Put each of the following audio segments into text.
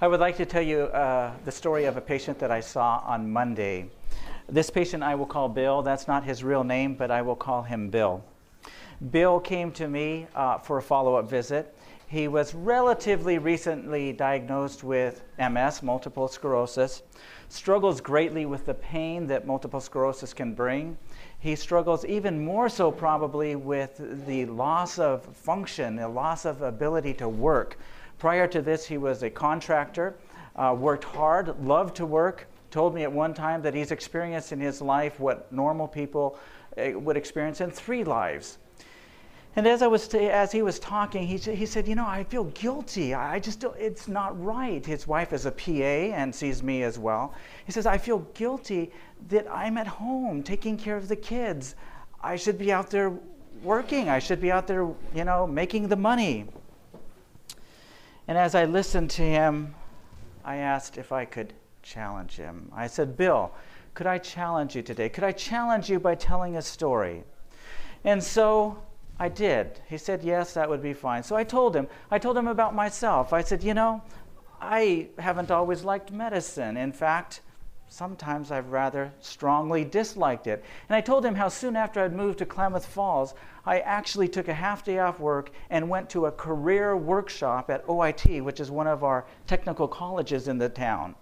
I would like to tell you uh, the story of a patient that I saw on Monday. This patient I will call Bill. That's not his real name, but I will call him Bill. Bill came to me uh, for a follow up visit. He was relatively recently diagnosed with MS, multiple sclerosis, struggles greatly with the pain that multiple sclerosis can bring. He struggles even more so, probably, with the loss of function, the loss of ability to work. Prior to this, he was a contractor, uh, worked hard, loved to work, told me at one time that he's experienced in his life what normal people uh, would experience in three lives. And as I was as he was talking, he, he said, "You know, I feel guilty. I just don't, it's not right." His wife is a PA and sees me as well. He says, "I feel guilty that I'm at home taking care of the kids. I should be out there working. I should be out there, you know, making the money." And as I listened to him, I asked if I could challenge him. I said, Bill, could I challenge you today? Could I challenge you by telling a story? And so I did. He said, Yes, that would be fine. So I told him. I told him about myself. I said, You know, I haven't always liked medicine. In fact, sometimes I've rather strongly disliked it. And I told him how soon after I'd moved to Klamath Falls, I actually took a half day off work and went to a career workshop at OIT, which is one of our technical colleges in the town.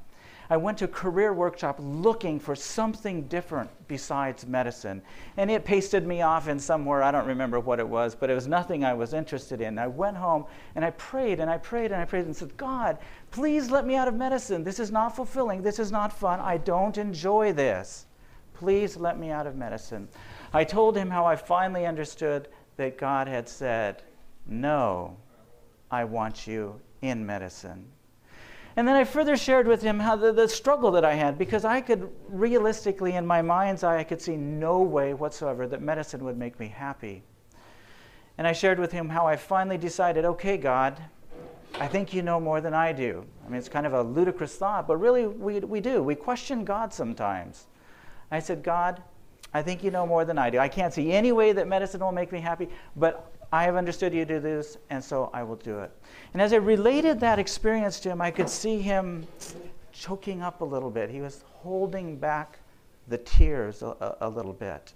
I went to a career workshop looking for something different besides medicine. And it pasted me off in somewhere, I don't remember what it was, but it was nothing I was interested in. I went home and I prayed and I prayed and I prayed and said, God, please let me out of medicine. This is not fulfilling. This is not fun. I don't enjoy this. Please let me out of medicine. I told him how I finally understood that God had said, No, I want you in medicine. And then I further shared with him how the, the struggle that I had because I could realistically, in my mind's eye, I could see no way whatsoever that medicine would make me happy. And I shared with him how I finally decided, okay, God, I think you know more than I do. I mean, it's kind of a ludicrous thought, but really we, we do. We question God sometimes. I said, God, I think you know more than I do. I can't see any way that medicine will make me happy, but I have understood you do this, and so I will do it. And as I related that experience to him, I could see him choking up a little bit. He was holding back the tears a, a, little bit.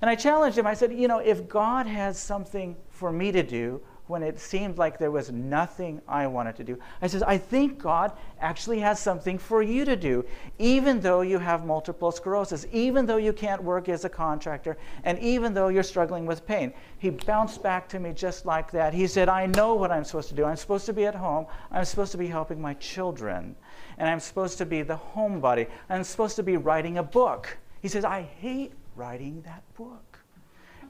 And I challenged him. I said, You know, if God has something for me to do, when it seemed like there was nothing I wanted to do. I says, I think God actually has something for you to do, even though you have multiple sclerosis, even though you can't work as a contractor, and even though you're struggling with pain. He bounced back to me just like that. He said, I know what I'm supposed to do. I'm supposed to be at home. I'm supposed to be helping my children. And I'm supposed to be the homebody. I'm supposed to be writing a book. He says, I hate writing that book.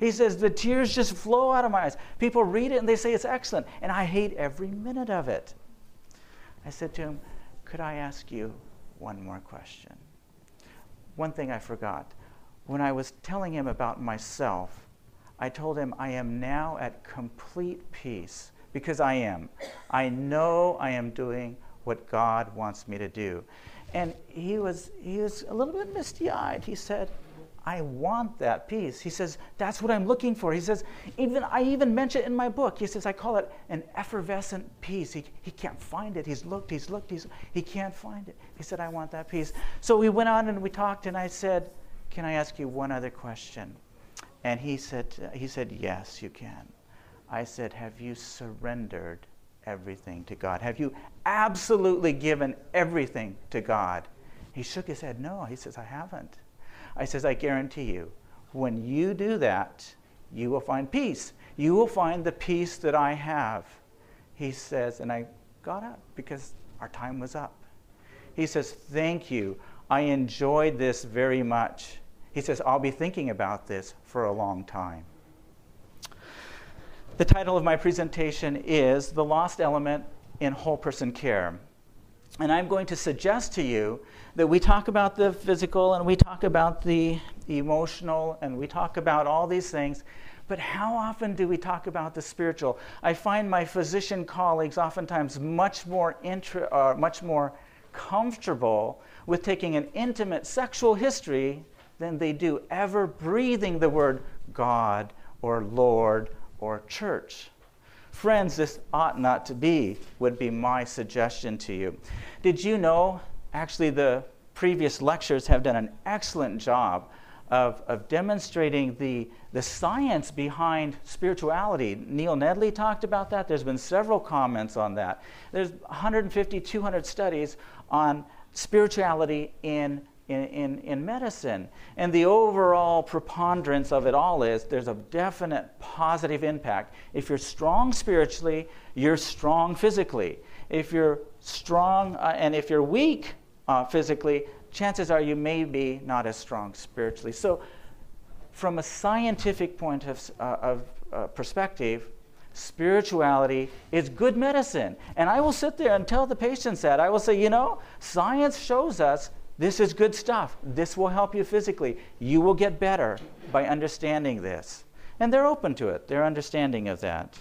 He says, the tears just flow out of my eyes. People read it and they say it's excellent, and I hate every minute of it. I said to him, Could I ask you one more question? One thing I forgot. When I was telling him about myself, I told him, I am now at complete peace because I am. I know I am doing what God wants me to do. And he was, he was a little bit misty eyed. He said, I want that peace. He says, that's what I'm looking for. He says, even I even mention it in my book. He says, I call it an effervescent peace. He, he can't find it. He's looked, he's looked, he's, he can't find it. He said, I want that peace. So we went on and we talked, and I said, Can I ask you one other question? And he said, he said, Yes, you can. I said, Have you surrendered everything to God? Have you absolutely given everything to God? He shook his head, No. He says, I haven't. I says, I guarantee you, when you do that, you will find peace. You will find the peace that I have. He says, and I got up because our time was up. He says, Thank you. I enjoyed this very much. He says, I'll be thinking about this for a long time. The title of my presentation is The Lost Element in Whole Person Care. And I'm going to suggest to you that we talk about the physical and we talk about the emotional and we talk about all these things, but how often do we talk about the spiritual? I find my physician colleagues oftentimes much more intra, uh, much more comfortable with taking an intimate sexual history than they do ever breathing the word God or Lord or church. Friends, this ought not to be, would be my suggestion to you. Did you know, actually, the previous lectures have done an excellent job of, of demonstrating the, the science behind spirituality. Neil Nedley talked about that. There's been several comments on that. There's 150, 200 studies on spirituality in, in, in, in medicine. And the overall preponderance of it all is there's a definite positive impact. If you're strong spiritually, you're strong physically. If you're strong uh, and if you're weak uh, physically, chances are you may be not as strong spiritually. So, from a scientific point of, uh, of uh, perspective, spirituality is good medicine. And I will sit there and tell the patients that. I will say, you know, science shows us this is good stuff. This will help you physically. You will get better by understanding this. And they're open to it, they're understanding of that.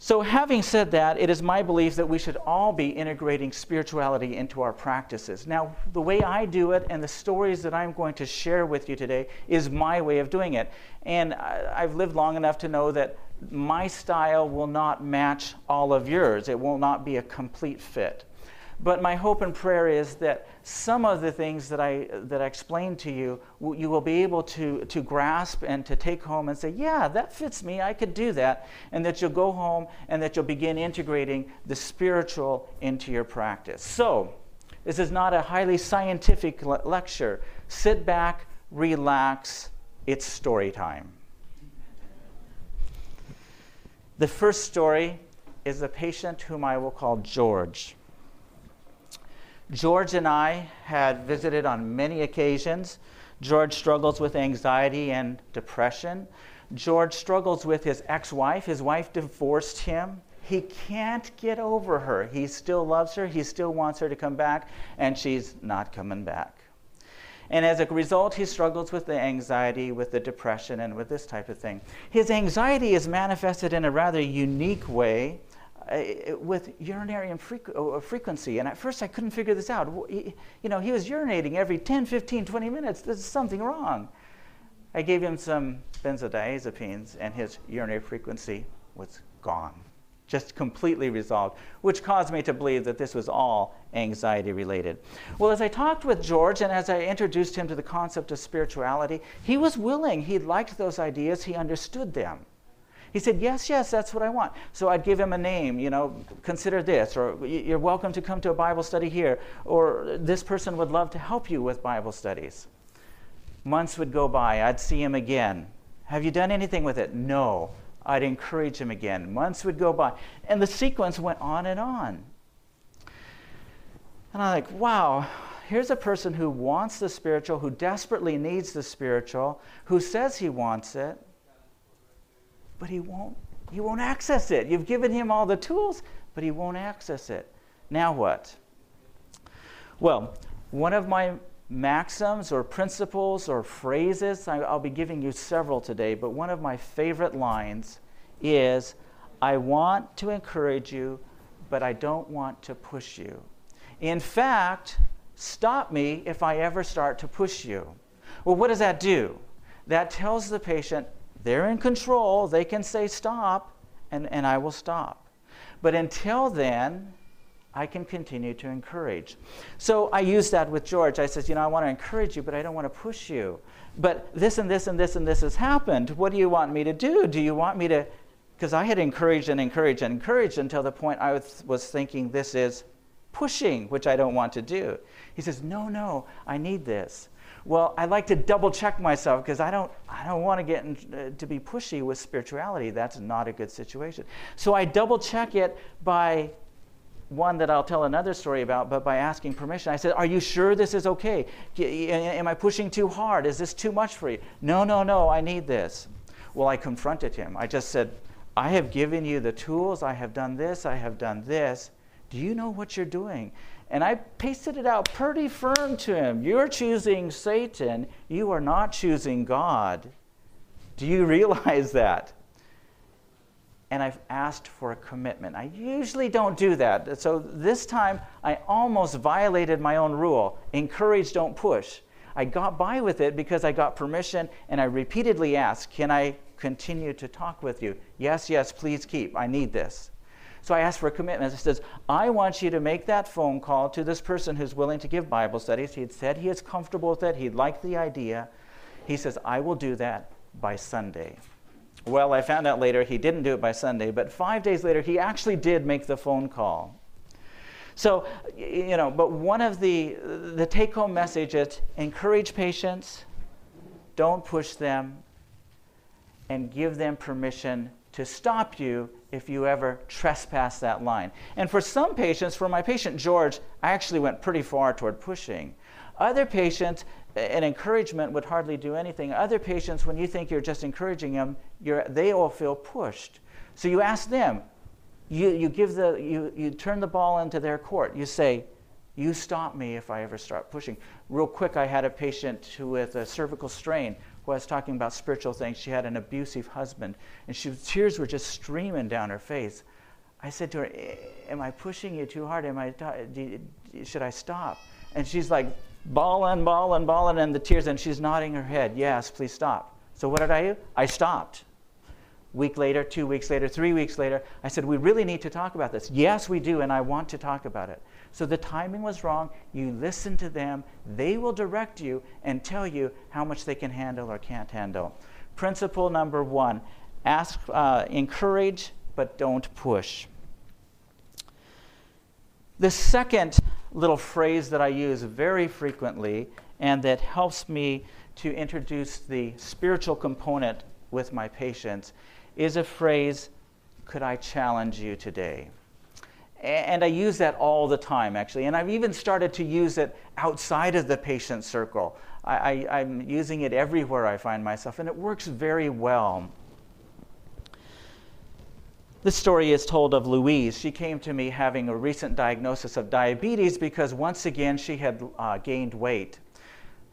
So, having said that, it is my belief that we should all be integrating spirituality into our practices. Now, the way I do it and the stories that I'm going to share with you today is my way of doing it. And I've lived long enough to know that my style will not match all of yours, it will not be a complete fit. But my hope and prayer is that some of the things that I, that I explained to you, you will be able to, to grasp and to take home and say, yeah, that fits me, I could do that. And that you'll go home and that you'll begin integrating the spiritual into your practice. So, this is not a highly scientific le- lecture. Sit back, relax, it's story time. The first story is the patient whom I will call George. George and I had visited on many occasions. George struggles with anxiety and depression. George struggles with his ex wife. His wife divorced him. He can't get over her. He still loves her. He still wants her to come back, and she's not coming back. And as a result, he struggles with the anxiety, with the depression, and with this type of thing. His anxiety is manifested in a rather unique way Uh, uh, with urinary uh, uh, frequency. And at first I couldn't figure this out. He, you know, he was urinating every 10, 15, 20 minutes. There's something wrong. I gave him some benzodiazepines, and his urinary frequency was gone, just completely resolved, which caused me to believe that this was all anxiety related. Well, as I talked with George and as I introduced him to the concept of spirituality, he was willing. He liked those ideas, he understood them. He said, Yes, yes, that's what I want. So I'd give him a name, you know, consider this, or you're welcome to come to a Bible study here, or this person would love to help you with Bible studies. Months would go by, I'd see him again. Have you done anything with it? No. I'd encourage him again. Months would go by. And the sequence went on and on. And I'm like, wow, here's a person who wants the spiritual, who desperately needs the spiritual, who says he wants it, but he won't he won't access it. You've given him all the tools, but he won't access it. Now what? Well, one of my maxims or principles or phrases, I'll be giving you several today, but one of my favorite lines is I want to encourage you, but I don't want to push you. In fact, stop me if I ever start to push you. Well, what does that do? That tells the patient, they're in control. They can say stop, and, and I will stop. But until then, I can continue to encourage. So I use that with George. I says, you know, I want to encourage you, but I don't want to push you. But this and this and this and this has happened. What do you want me to do? Do you want me to? Because I had encouraged and encouraged and encouraged until the point I was thinking this is pushing, which I don't want to do. He says, no, no, I need this. Well, I like to double check myself because I don't, I don't want to get in, uh, to be pushy with spirituality. That's not a good situation. So I double check it by one that I'll tell another story about, but by asking permission. I said, Are you sure this is okay? Am I pushing too hard? Is this too much for you? No, no, no, I need this. Well, I confronted him. I just said, I have given you the tools. I have done this. I have done this. Do you know what you're doing? And I pasted it out pretty firm to him. You're choosing Satan, you are not choosing God. Do you realize that? And I've asked for a commitment. I usually don't do that. So this time, I almost violated my own rule encourage, don't push. I got by with it because I got permission and I repeatedly asked, Can I continue to talk with you. Yes, yes, please keep. I need this. So I asked for a commitment. It says, I want you to make that phone call to this person who's willing to give Bible studies. He had said he is comfortable with it, he liked the idea. He says, I will do that by Sunday. Well, I found out later he didn't do it by Sunday, but five days later, he actually did make the phone call. So, you know, but one of the, the take home message is encourage patients, don't push them, and give them permission to stop you if you ever trespass that line. And for some patients, for my patient George, I actually went pretty far toward pushing. Other patients, an encouragement would hardly do anything. Other patients, when you think you're just encouraging them, they all feel pushed. So you ask them, you, you, give the, you, you turn the ball into their court. You say, You stop me if I ever start pushing. Real quick, I had a patient who, with a cervical strain was talking about spiritual things. She had an abusive husband, and she, tears were just streaming down her face. I said to her, eh, Am I pushing you too hard? Am I, should I stop? And she's like, bawling, bawling, bawling, and the tears, and she's nodding her head, Yes, please stop. So what did I do? I stopped. Week later, two weeks later, three weeks later, I said, We really need to talk about this. Yes, we do, and I want to talk about it. So the timing was wrong. You listen to them, they will direct you and tell you how much they can handle or can't handle. Principle number one ask, uh, encourage, but don't push. The second little phrase that I use very frequently and that helps me to introduce the spiritual component with my patients is a phrase, could I challenge you today? And I use that all the time, actually. And I've even started to use it outside of the patient circle. I, am using it everywhere I find myself, and it works very well. This story is told of Louise. She came to me having a recent diagnosis of diabetes because once again she had uh, gained weight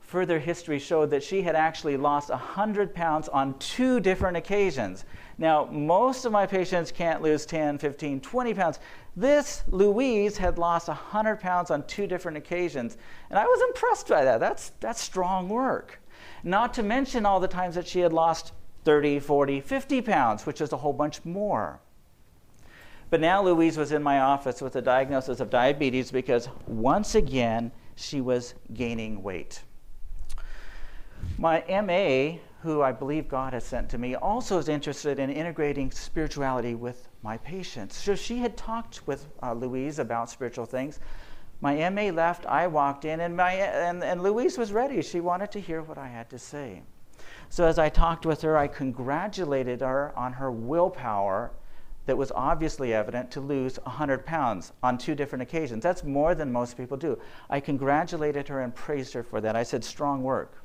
further history showed that she had actually lost 100 pounds on two different occasions. Now, most of my patients can't lose 10, 15, 20 pounds. This Louise had lost 100 pounds on two different occasions, and I was impressed by that. That's, that's strong work. Not to mention all the times that she had lost 30, 40, 50 pounds, which is a whole bunch more. But now Louise was in my office with a diagnosis of diabetes because once again she was gaining weight. My MA, who I believe God has sent to me, also is interested in integrating spirituality with my patients. So she had talked with uh, Louise about spiritual things. My MA left, I walked in, and, my, and, and Louise was ready. She wanted to hear what I had to say. So as I talked with her, I congratulated her on her willpower that was obviously evident to lose 100 pounds on two different occasions. That's more than most people do. I congratulated her and praised her for that. I said, strong work.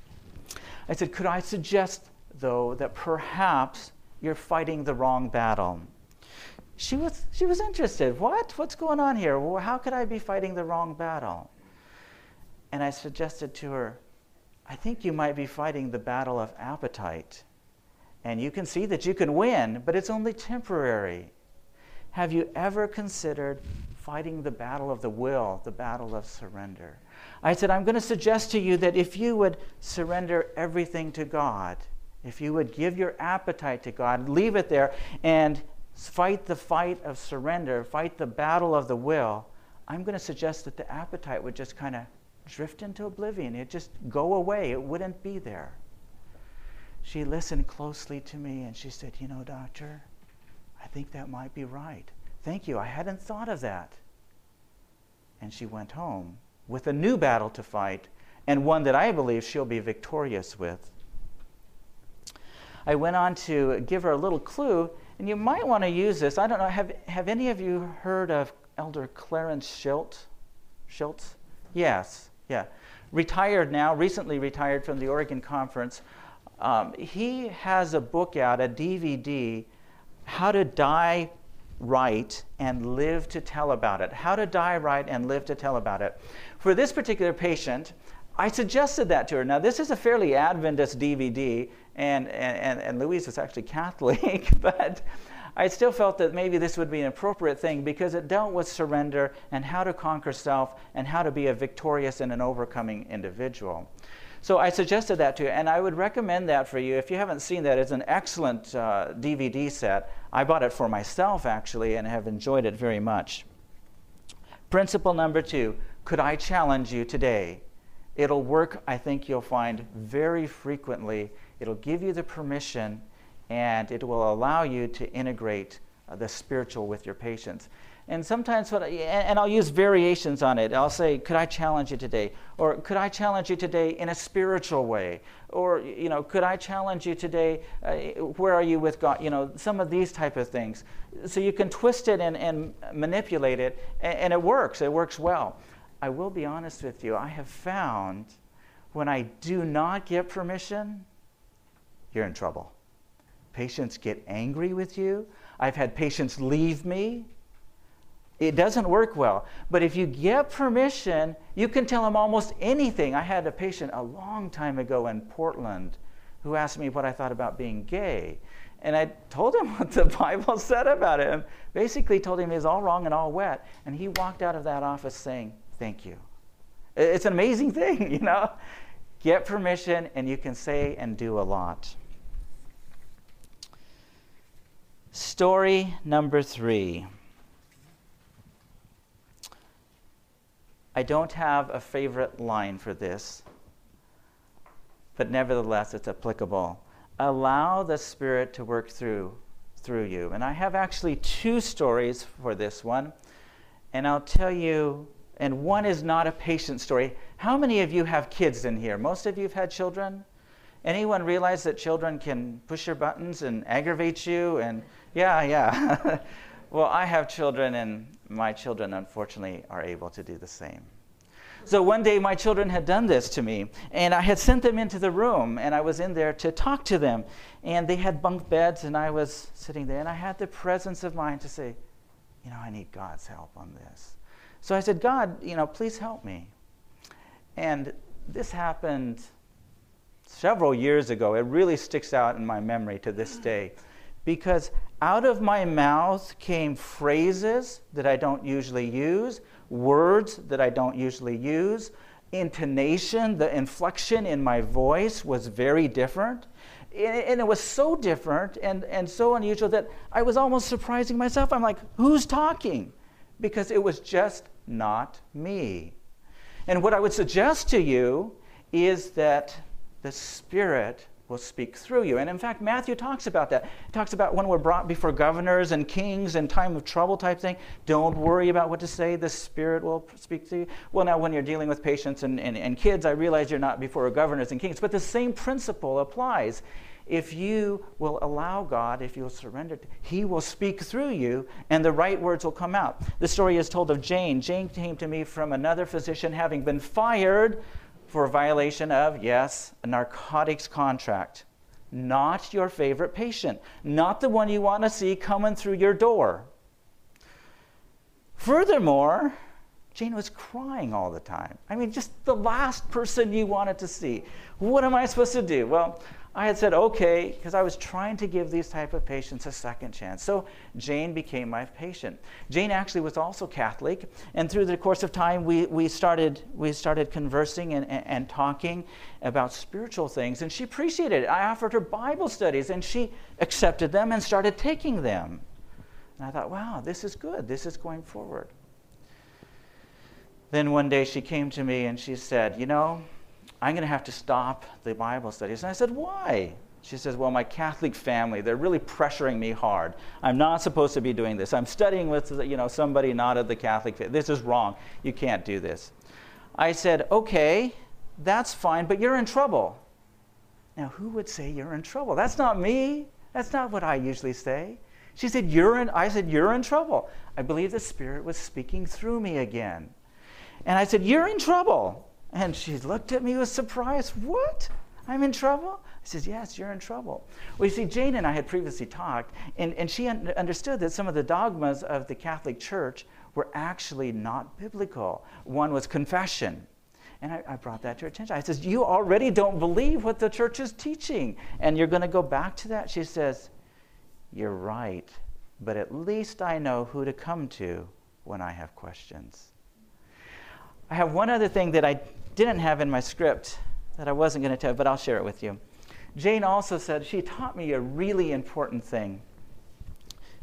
I said, Could I suggest, though, that perhaps you're fighting the wrong battle? She was, she was interested. What? What's going on here? Well, how could I be fighting the wrong battle? And I suggested to her, I think you might be fighting the battle of appetite. And you can see that you can win, but it's only temporary. Have you ever considered fighting the battle of the will, the battle of surrender? I said, I'm going to suggest to you that if you would surrender everything to God, if you would give your appetite to God, leave it there, and fight the fight of surrender, fight the battle of the will, I'm going to suggest that the appetite would just kind of drift into oblivion. It'd just go away, it wouldn't be there. She listened closely to me and she said, You know, doctor, I think that might be right. Thank you. I hadn't thought of that. And she went home with a new battle to fight, and one that I believe she'll be victorious with. I went on to give her a little clue, and you might want to use this. I don't know, have, have any of you heard of Elder Clarence Schultz? Schultz? Yes, yeah. Retired now, recently retired from the Oregon Conference. Um, he has a book out, a DVD, How to Die right and live to tell about it. How to die right and live to tell about it. For this particular patient, I suggested that to her. Now, this is a fairly Adventist DVD, and, and, and Louise is actually Catholic, but I still felt that maybe this would be an appropriate thing because it dealt with surrender and how to conquer self and how to be a victorious and an overcoming individual. So I suggested that to you, and I would recommend that for you. If you haven't seen that, it's an excellent uh, DVD set. I bought it for myself, actually, and have enjoyed it very much. Principle number two could I challenge you today? It'll work, I think you'll find, very frequently. It'll give you the permission and it will allow you to integrate the spiritual with your patients. And sometimes, what I, and I'll use variations on it. I'll say, "Could I challenge you today?" Or "Could I challenge you today in a spiritual way?" Or you know, "Could I challenge you today? Uh, where are you with God?" You know, some of these type of things. So you can twist it and, and manipulate it, and, and it works. It works well. I will be honest with you. I have found when I do not get permission, you're in trouble. Patients get angry with you. I've had patients leave me it doesn't work well. But if you get permission, you can tell them almost anything. I had a patient a long time ago in Portland who asked me what I thought about being gay. And I told him what the Bible said about. And basically told him he was all wrong and all wet. And he walked out of that office saying, Thank you. It's an amazing thing, you know? Get permission, and you can say and do a lot. Story number three. I don't have a favorite line for this, but nevertheless, it's applicable. Allow the Spirit to work through through you. And I have actually two stories for this one. And I'll tell you, and one is not a patient story. How many of you have kids in here? Most of you have had children? Anyone realize that children can push your buttons and aggravate you? And yeah, yeah. well, I have children, and my children, unfortunately, are able to do the same. So one day, my children had done this to me, and I had sent them into the room, and I was in there to talk to them. And they had bunk beds, and I was sitting there, and I had the presence of mind to say, You know, I need God's help on this. So I said, God, you know, please help me. And this happened several years ago. It really sticks out in my memory to this day because out of my mouth came phrases that I don't usually use, words that I don't usually use. Intonation, the inflection in my voice was very different. And it was so different and, and so unusual that I was almost surprising myself. I'm like, who's talking? Because it was just not me. And what I would suggest to you is that the Spirit will speak through you. And in fact, Matthew talks about that. He talks about when we're brought before governors and kings in time of trouble type thing. Don't worry about what to say. The Spirit will speak to you. Well, now, when you're dealing with patients and, and, and kids, I realize you're not before governors and kings, but the same principle applies. If you will allow God, if you'll surrender, He will speak through you and the right words will come out. The story is told of Jane. Jane came to me from another physician having been fired for violation of, yes, a narcotics contract. Not your favorite patient, not the one you want to see coming through your door. Furthermore, Jane was crying all the time. I mean, just the last person you wanted to see. What am I supposed to do? Well, I had said, okay, because I was trying to give these type of patients a second chance. So Jane became my patient. Jane actually was also Catholic, and through the course of time, we, we, started, we started conversing and, and, and talking about spiritual things, and she appreciated it. I offered her Bible studies, and she accepted them and started taking them. And I thought, wow, this is good. This is going forward. Then one day she came to me and she said, you know, I'm going to have to stop the Bible studies. And I said, Why? She says, Well, my Catholic family, they're really pressuring me hard. I'm not supposed to be doing this. I'm studying with you know, somebody not of the Catholic faith. This is wrong. You can't do this. I said, Okay, that's fine, but you're in trouble. Now, who would say you're in trouble? That's not me. That's not what I usually say. She said, You're in, I said, You're in trouble. I believe the Spirit was speaking through me again. And I said, You're in trouble. And she looked at me with surprise. What? I'm in trouble? I said, Yes, you're in trouble. Well, you see, Jane and I had previously talked, and, and she un- understood that some of the dogmas of the Catholic Church were actually not biblical. One was confession. And I, I brought that to her attention. I said, You already don't believe what the church is teaching, and you're going to go back to that? She says, You're right, but at least I know who to come to when I have questions. I have one other thing that I didn't have in my script that I wasn't going to tell, but I'll share it with you. Jane also said she taught me a really important thing.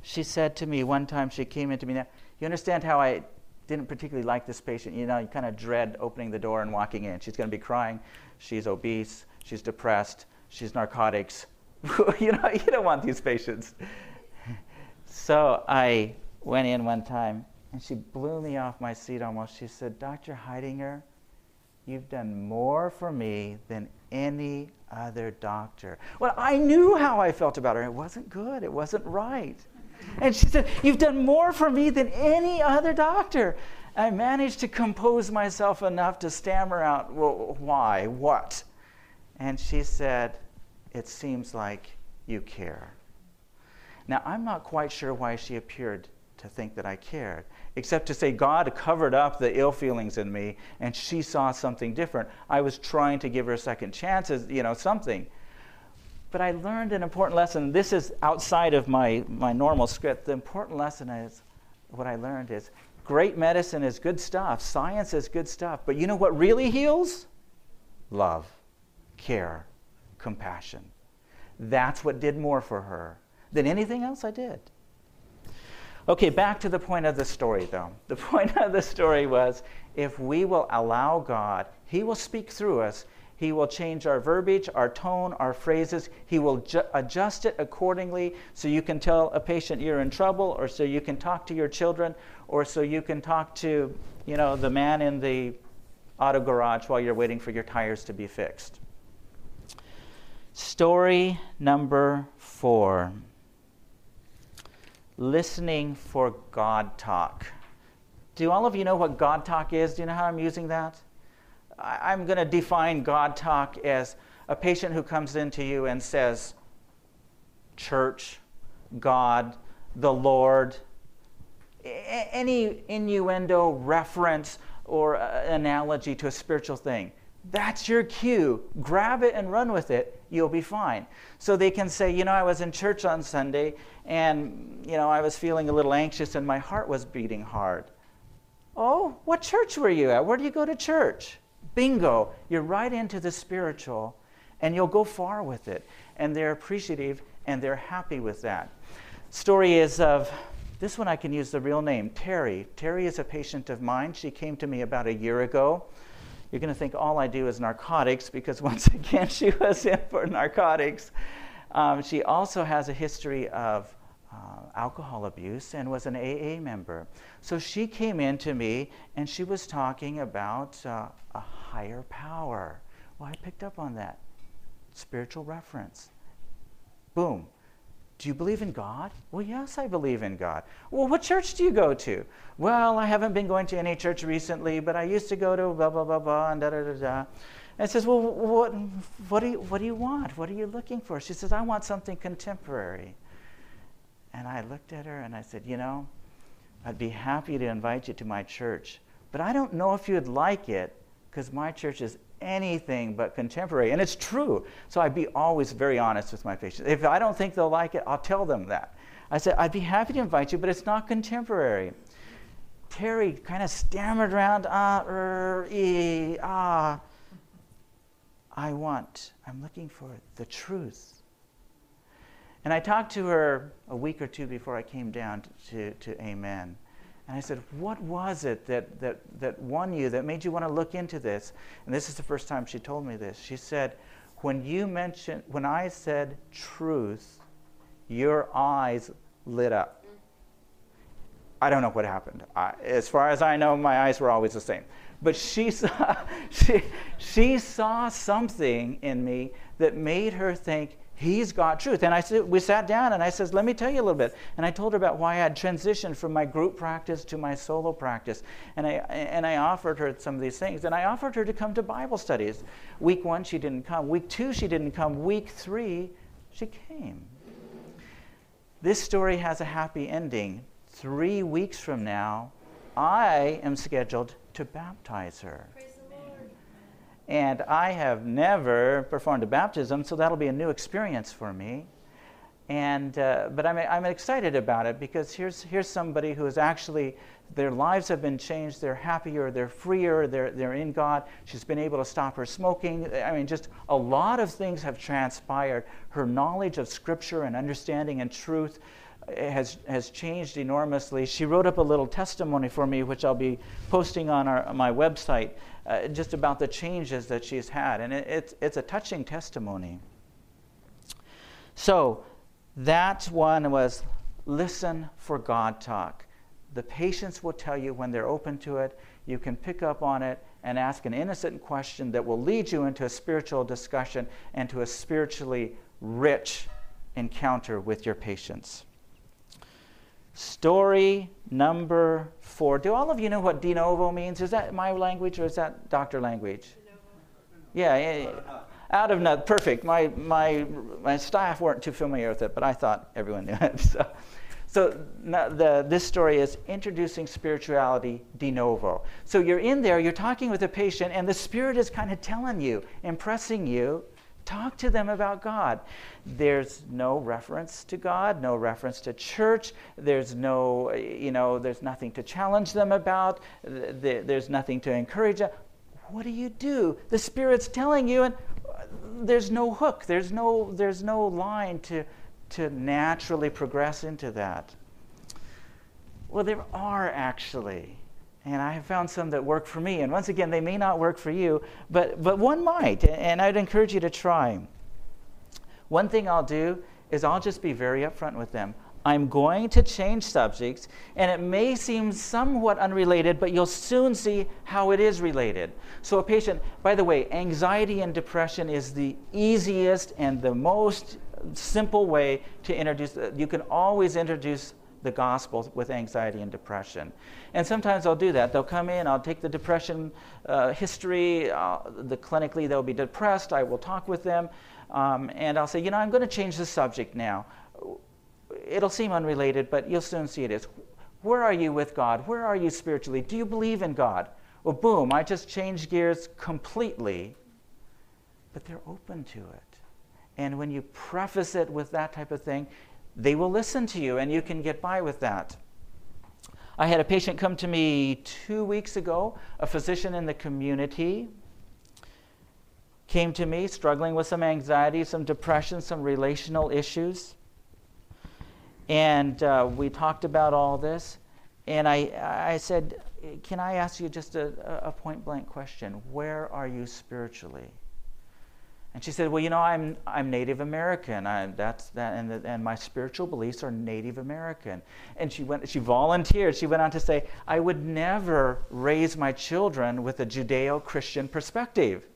She said to me one time, she came into me now, you understand how I didn't particularly like this patient? You know, you kind of dread opening the door and walking in. She's going to be crying. She's obese. She's depressed. She's narcotics. you know, you don't want these patients. So I went in one time and she blew me off my seat almost. She said, Dr. Heidinger, you've done more for me than any other doctor. Well, I knew how I felt about her. It wasn't good, it wasn't right. And she said, You've done more for me than any other doctor. I managed to compose myself enough to stammer out, Well, why? What? And she said, It seems like you care. Now, I'm not quite sure why she appeared to think that I cared, except to say God covered up the ill feelings in me and she saw something different. I was trying to give her second chances, you know, something. But I learned an important lesson. This is outside of my, my normal script. The important lesson is what I learned is great medicine is good stuff, science is good stuff. But you know what really heals? Love, care, compassion. That's what did more for her than anything else I did. Okay, back to the point of the story, though. The point of the story was if we will allow God, He will speak through us. He will change our verbiage, our tone, our phrases. He will ju- adjust it accordingly so you can tell a patient you're in trouble, or so you can talk to your children, or so you can talk to, you know, the man in the auto garage while you're waiting for your tires to be fixed. Story number four listening for God talk. Do all of you know what God talk is? Do you know how I'm using that? I, am going to define God talk as a patient who comes into you and says, church, God, the Lord, any innuendo, reference, or uh, analogy to a spiritual thing. That's your cue. Grab it and run with it. You'll be fine. So they can say, you know, I was in church on Sunday and, you know, I was feeling a little anxious and my heart was beating hard. Oh, what church were you at? Where do you go to church? Bingo. You're right into the spiritual and you'll go far with it. And they're appreciative and they're happy with that. Story is of this one I can use the real name, Terry. Terry is a patient of mine. She came to me about a year ago. You're going to think all I do is narcotics because, once again, she was in for narcotics. Um, she also has a history of uh, alcohol abuse and was an AA member. So she came in to me and she was talking about uh, a higher power. Well, I picked up on that. Spiritual reference. Boom. Do you believe in God? Well, yes, I believe in God. Well, what church do you go to? Well, I haven't been going to any church recently, but I used to go to blah, blah, blah, blah, and da, da, da, da. And says, Well, what, what, do you, what do you want? What are you looking for? She says, I want something contemporary. And I looked at her and I said, You know, I'd be happy to invite you to my church, but I don't know if you'd like it because my church is anything but contemporary. And it's true. So I'd be always very honest with my patients. If I don't think they'll like it, I'll tell them that. I said, I'd be happy to invite you, but it's not contemporary. Terry kind of stammered around, ah, er, ee, ah. I want, I'm looking for the truth. And I talked to her a week or two before I came down to, to, Amen. And I said, What was it that, that, that won you, that made you want to look into this? And this is the first time she told me this. She said, When you mentioned, when I said truth, your eyes lit up. I don't know what happened. I, as far as I know, my eyes were always the same. But she saw, she, she saw something in me that made her think, He's got truth. And I said, we sat down and I says, let me tell you a little bit. And I told her about why I had transitioned from my group practice to my solo practice. And I, and I offered her some of these things. And I offered her to come to Bible studies. Week one, she didn't come. Week two, she didn't come. Week three, she came. This story has a happy ending. Three weeks from now, I am scheduled to baptize her. And I have never performed a baptism, so that'll be a new experience for me. And, uh, but I'm, I'm excited about it because here's, here's somebody who is actually, their lives have been changed. They're happier, they're freer, they're, they're in God. She's been able to stop her smoking. I mean, just a lot of things have transpired. Her knowledge of Scripture and understanding and truth has, has changed enormously. She wrote up a little testimony for me, which I'll be posting on our, my website, uh, just about the changes that she's had. And it, it's, it's a touching testimony. So, that one was listen for God talk. The patients will tell you when they're open to it. You can pick up on it and ask an innocent question that will lead you into a spiritual discussion and to a spiritually rich encounter with your patients. Story number four. Do all of you know what de novo means? Is that my language or is that doctor language? Yeah, out of nothing. Perfect. My, my, my staff weren't too familiar with it, but I thought everyone knew it. So, so the, this story is introducing spirituality de novo. So you're in there, you're talking with a patient, and the Spirit is kind of telling you, impressing you Talk to them about God. There's no reference to God, no reference to church. There's no, you know, there's nothing to challenge them about. There's nothing to encourage them. What do you do? The Spirit's telling you, and uh, there's no hook. There's no, there's no line to, to naturally progress into that. Well, there are actually. And I have found some that work for me. And once again, they may not work for you, but, but one might. And I'd encourage you to try. One thing I'll do is I'll just be very upfront with them. I'm going to change subjects, and it may seem somewhat unrelated, but you'll soon see how it is related. So, a patient, by the way, anxiety and depression is the easiest and the most simple way to introduce. You can always introduce the gospel with anxiety and depression. And sometimes I'll do that. They'll come in, I'll take the depression uh, history, uh, the clinically they'll be depressed, I will talk with them, um, and I'll say, you know, I'm going to change the subject now. It'll seem unrelated, but you'll soon see it is. Where are you with God? Where are you spiritually? Do you believe in God? Well, boom, I just changed gears completely, but they're open to it. And when you preface it with that type of thing, they will listen to you and you can get by with that. I had a patient come to me two weeks ago, a physician in the community came to me struggling with some anxiety, some depression, some relational issues. And uh, we talked about all this. And I, I said, Can I ask you just a, a point blank question? Where are you spiritually? And she said, Well, you know, I'm, I'm Native American. I, that's that, and, the, and my spiritual beliefs are Native American. And she, went, she volunteered. She went on to say, I would never raise my children with a Judeo Christian perspective.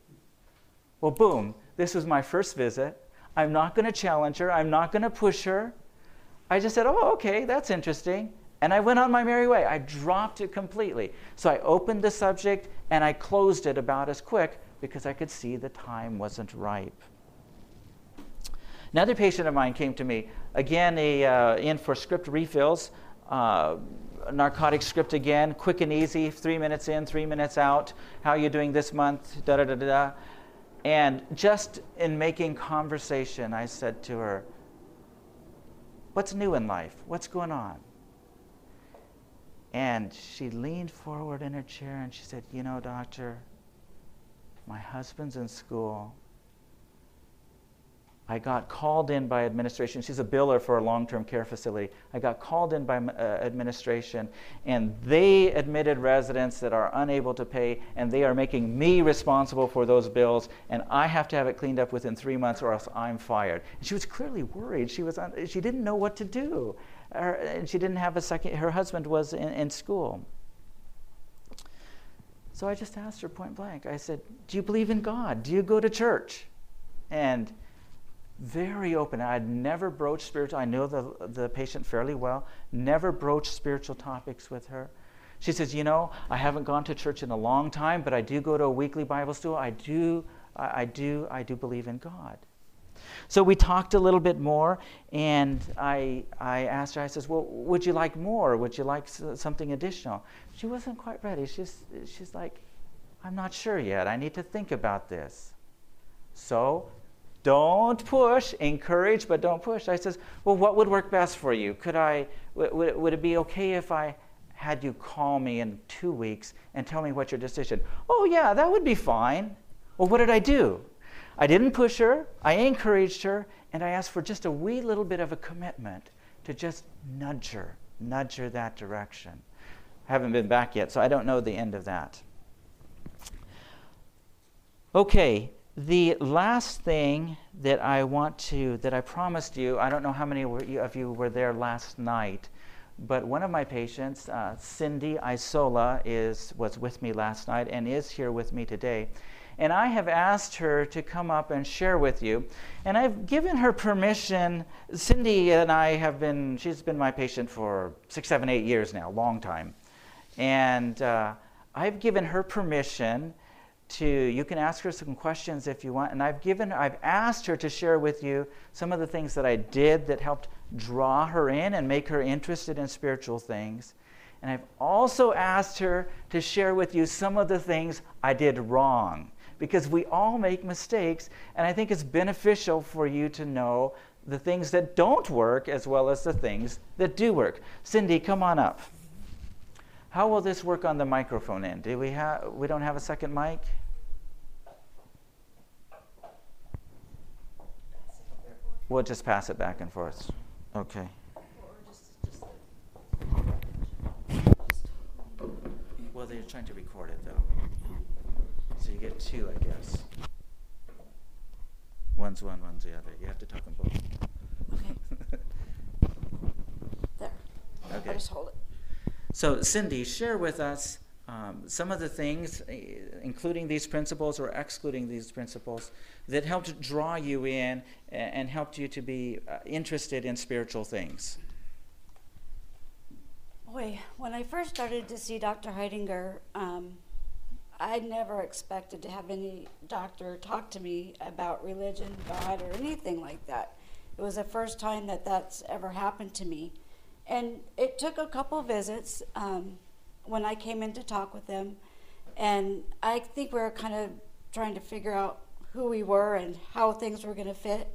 Well, boom, this was my first visit. I'm not going to challenge her, I'm not going to push her. I just said, Oh, okay, that's interesting. And I went on my merry way. I dropped it completely. So I opened the subject and I closed it about as quick because I could see the time wasn't ripe. Another patient of mine came to me, again, a, uh, in for script refills, uh, narcotic script again, quick and easy, three minutes in, three minutes out. How are you doing this month? Da da da da. And just in making conversation, I said to her, What's new in life? What's going on? And she leaned forward in her chair and she said, You know, doctor, my husband's in school. I got called in by administration. She's a biller for a long term care facility. I got called in by uh, administration, and they admitted residents that are unable to pay, and they are making me responsible for those bills, and I have to have it cleaned up within three months or else I'm fired. And she was clearly worried. She, was un- she didn't know what to do. Her, and she didn't have a second, her husband was in, in school. So I just asked her point blank. I said, Do you believe in God? Do you go to church? And very open. I'd never broached spiritual. I know the, the patient fairly well. Never broached spiritual topics with her. She says, "You know, I haven't gone to church in a long time, but I do go to a weekly Bible school. I do, I, I do, I do believe in God." So we talked a little bit more, and I, I asked her, I says, Well, would you like more? Would you like something additional? She wasn't quite ready. She's, she's like, I'm not sure yet. I need to think about this. So don't push, encourage, but don't push. I says, well, what would work best for you? Could I, w- would it be okay if I had you call me in two weeks and tell me what your decision? Oh, yeah, that would be fine. Well, what did I do? I didn't push her, I encouraged her, and I asked for just a wee little bit of a commitment to just nudge her, nudge her that direction. I haven't been back yet, so I don't know the end of that. Okay, the last thing that I want to, that I promised you, I don't know how many of you were there last night, but one of my patients, uh, Cindy Isola, is, was with me last night and is here with me today. And I have asked her to come up and share with you. And I've given her permission. Cindy and I have been, she's been my patient for six, seven, eight years now, long time. And uh, I've given her permission to you can ask her some questions if you want. And i've given i've asked her to share with you some of the things that i did that helped draw her in and make her interested in spiritual things. And i've also asked her to share with you some of the things i did wrong. Because we all make mistakes and i think it's beneficial for you to know the things that don't work as well as the things that do work. Cindy come on up. How will this work on the microphone end? Do we have we don't have a second mic? We'll just pass it back and forth. Okay. Well, they're trying to record it though. So you get two, I guess. One's one, one's the other. You have to talk them both. Okay. there. Okay. I'll just hold it. So, Cindy, share with us um, some of the things, uh, including these principles or excluding these principles, that helped draw you in and helped you to be uh, interested in spiritual things? Boy, when I first started to see Dr. Heidinger, um, I never expected to have any doctor talk to me about religion, God, or anything like that. It was the first time that that's ever happened to me. And it took a couple visits um, when I came in to talk with them. And I think we were kind of trying to figure out who we were and how things were going to fit.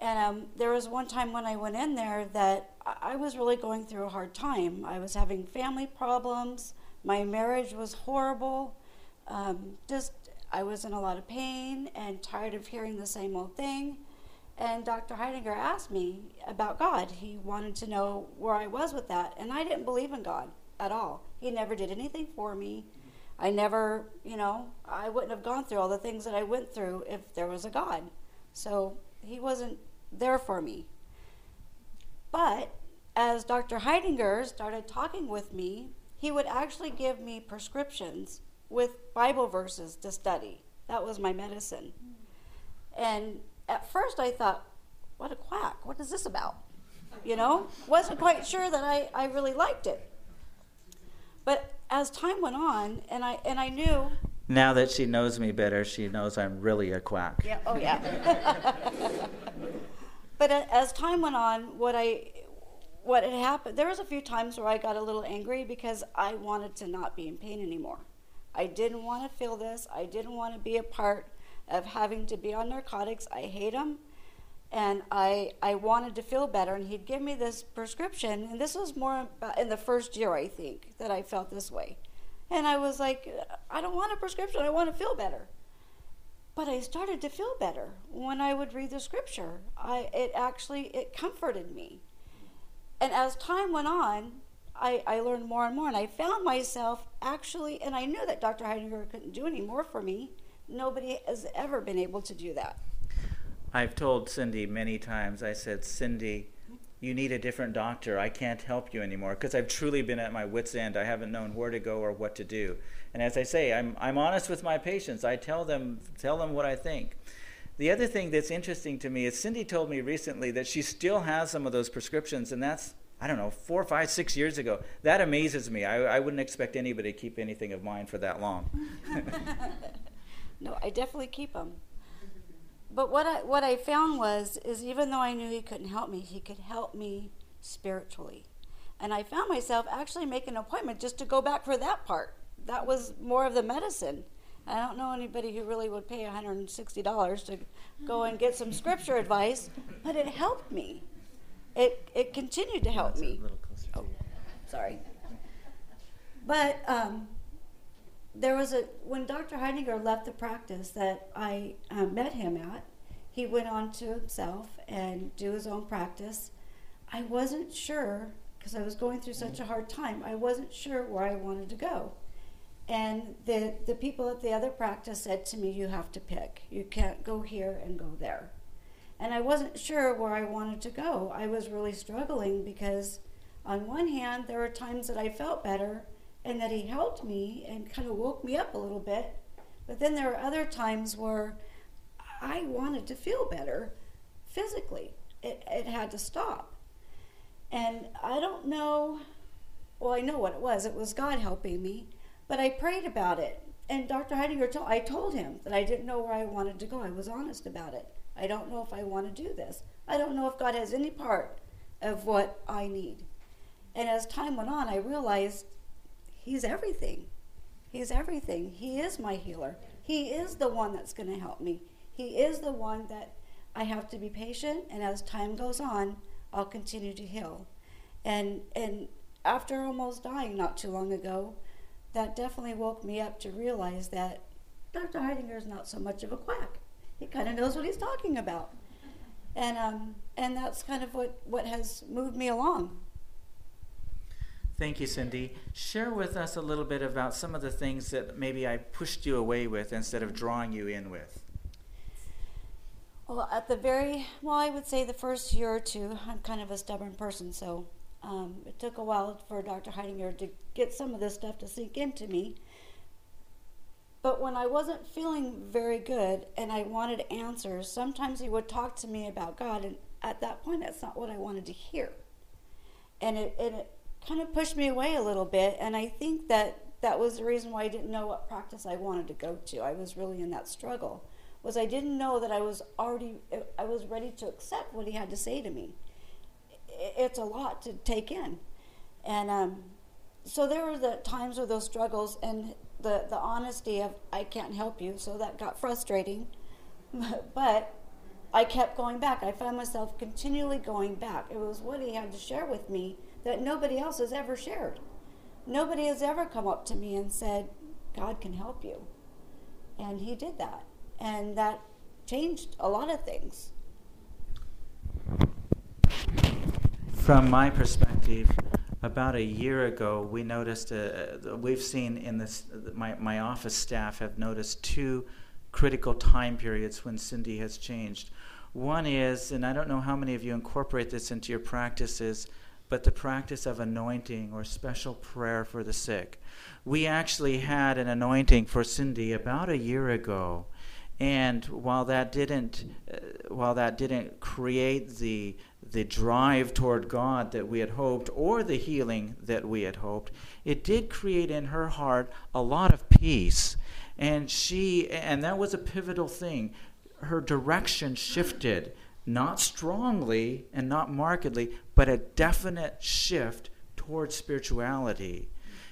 And um, there was one time when I went in there that I was really going through a hard time. I was having family problems. My marriage was horrible. Um, just, I was in a lot of pain and tired of hearing the same old thing. And Dr. Heidinger asked me about God. He wanted to know where I was with that. And I didn't believe in God at all. He never did anything for me. I never, you know, I wouldn't have gone through all the things that I went through if there was a God. So he wasn't there for me. But as Dr. Heidinger started talking with me, he would actually give me prescriptions with Bible verses to study. That was my medicine. And at first I thought, what a quack. What is this about? You know? Wasn't quite sure that I, I really liked it. But as time went on, and I and I knew. Now that she knows me better, she knows I'm really a quack. Yeah. Oh yeah. but as time went on, what I what had happened there was a few times where I got a little angry because I wanted to not be in pain anymore. I didn't want to feel this. I didn't want to be a part of having to be on narcotics. I hate them and I I wanted to feel better, and he'd give me this prescription, and this was more in the first year, I think, that I felt this way, and I was like, I don't want a prescription, I want to feel better, but I started to feel better when I would read the scripture. I it actually it comforted me, and as time went on. I, I learned more and more, and I found myself actually, and I knew that Dr. Heidinger couldn't do any more for me. Nobody has ever been able to do that. I've told Cindy many times, I said, Cindy, you need a different doctor. I can't help you anymore because I've truly been at my wits' end. I haven't known where to go or what to do. And as I say, I'm, I'm honest with my patients. I tell them, tell them what I think. The other thing that's interesting to me is Cindy told me recently that she still has some of those prescriptions, and that's, I don't know, four, five, six years ago. That amazes me. I, I wouldn't expect anybody to keep anything of mine for that long. no, I definitely keep them but what I what I found was is even though I knew he couldn't help me, he could help me spiritually. And I found myself actually making an appointment just to go back for that part. That was more of the medicine. I don't know anybody who really would pay $160 to go and get some scripture advice, but it helped me. It, it continued to help me. Oh, sorry. But um, there was a, when Dr. Heidinger left the practice that I uh, met him at, he went on to himself and do his own practice. I wasn't sure, because I was going through such a hard time, I wasn't sure where I wanted to go. And the, the people at the other practice said to me, You have to pick. You can't go here and go there. And I wasn't sure where I wanted to go. I was really struggling because, on one hand, there were times that I felt better and that he helped me and kind of woke me up a little bit. But then there were other times where I wanted to feel better physically. It, it had to stop. And I don't know, well, I know what it was. It was God helping me. But I prayed about it. And Dr. Heidinger told, I told him that I didn't know where I wanted to go. I was honest about it. I don't know if I want to do this. I don't know if God has any part of what I need. And as time went on, I realized He's everything. He's everything. He is my healer. He is the one that's going to help me. He is the one that I have to be patient, and as time goes on, I'll continue to heal. And and after almost dying not too long ago, that definitely woke me up to realize that Dr. Heidinger is not so much of a quack. He kind of knows what he's talking about, and um, and that's kind of what what has moved me along. Thank you, Cindy. Share with us a little bit about some of the things that maybe I pushed you away with instead of drawing you in with. Well, at the very, well, I would say the first year or two, I'm kind of a stubborn person, so um, it took a while for Dr. Heidinger to get some of this stuff to sink into me. But when I wasn't feeling very good and I wanted answers, sometimes he would talk to me about God, and at that point, that's not what I wanted to hear. And it, and it kind of pushed me away a little bit. And I think that that was the reason why I didn't know what practice I wanted to go to. I was really in that struggle. Was I didn't know that I was already I was ready to accept what he had to say to me. It's a lot to take in, and um, so there were the times of those struggles and the the honesty of I can't help you. So that got frustrating, but I kept going back. I found myself continually going back. It was what he had to share with me that nobody else has ever shared. Nobody has ever come up to me and said, God can help you. And he did that. And that changed a lot of things. From my perspective, about a year ago, we noticed, uh, we've seen in this, my, my office staff have noticed two critical time periods when Cindy has changed. One is, and I don't know how many of you incorporate this into your practices, but the practice of anointing or special prayer for the sick. We actually had an anointing for Cindy about a year ago. And while that didn't, uh, while that didn't create the the drive toward God that we had hoped, or the healing that we had hoped, it did create in her heart a lot of peace. And she, and that was a pivotal thing. Her direction shifted not strongly and not markedly, but a definite shift towards spirituality.